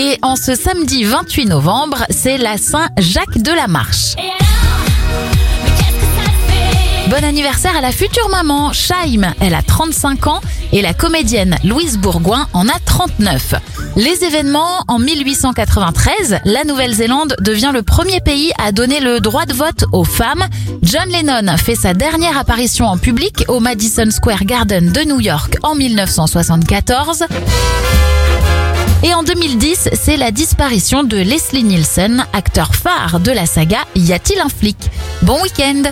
Et en ce samedi 28 novembre, c'est la Saint-Jacques de la Marche. Bon anniversaire à la future maman, Shaim. Elle a 35 ans et la comédienne Louise Bourgoin en a 39. Les événements, en 1893, la Nouvelle-Zélande devient le premier pays à donner le droit de vote aux femmes. John Lennon fait sa dernière apparition en public au Madison Square Garden de New York en 1974. Et en 2010, c'est la disparition de Leslie Nielsen, acteur phare de la saga Y a-t-il un flic? Bon week-end